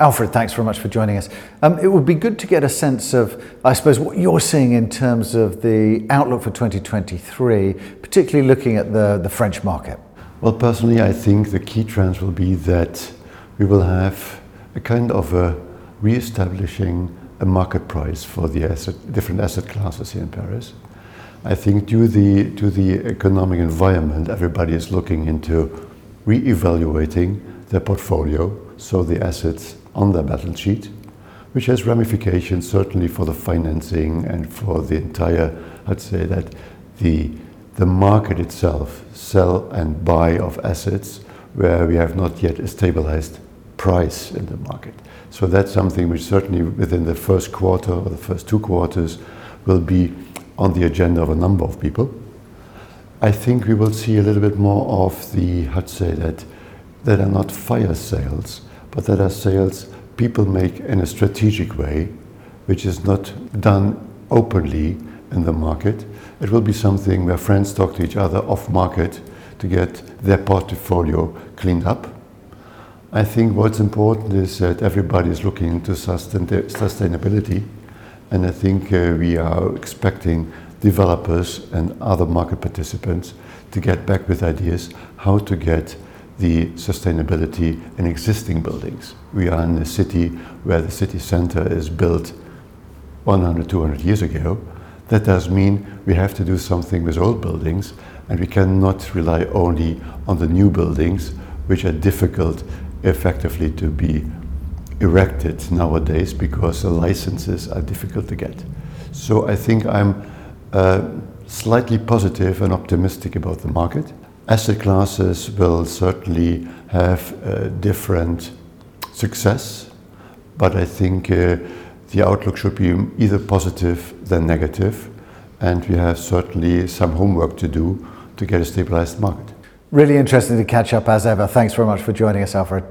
Alfred, thanks very much for joining us. Um, it would be good to get a sense of, I suppose, what you're seeing in terms of the outlook for 2023, particularly looking at the, the French market. Well, personally, I think the key trends will be that we will have a kind of a re-establishing a market price for the asset, different asset classes here in Paris. I think due the, to the economic environment, everybody is looking into re-evaluating their portfolio, so the assets on their balance sheet, which has ramifications certainly for the financing and for the entire, I'd say that the, the market itself, sell and buy of assets, where we have not yet a stabilized price in the market. So that's something which certainly within the first quarter or the first two quarters will be on the agenda of a number of people. I think we will see a little bit more of the, to say that, that are not fire sales, but that are sales people make in a strategic way, which is not done openly in the market. It will be something where friends talk to each other off market to get their portfolio cleaned up. I think what's important is that everybody is looking into sustain sustainability, and I think uh, we are expecting developers and other market participants to get back with ideas how to get the sustainability in existing buildings. We are in a city where the city center is built 100, 200 years ago. That does mean we have to do something with old buildings and we cannot rely only on the new buildings, which are difficult effectively to be erected nowadays because the licenses are difficult to get. So I think I'm uh, slightly positive and optimistic about the market. Asset classes will certainly have different success, but I think uh, the outlook should be either positive than negative, and we have certainly some homework to do to get a stabilized market. Really interesting to catch up as ever. Thanks very much for joining us, Alfred.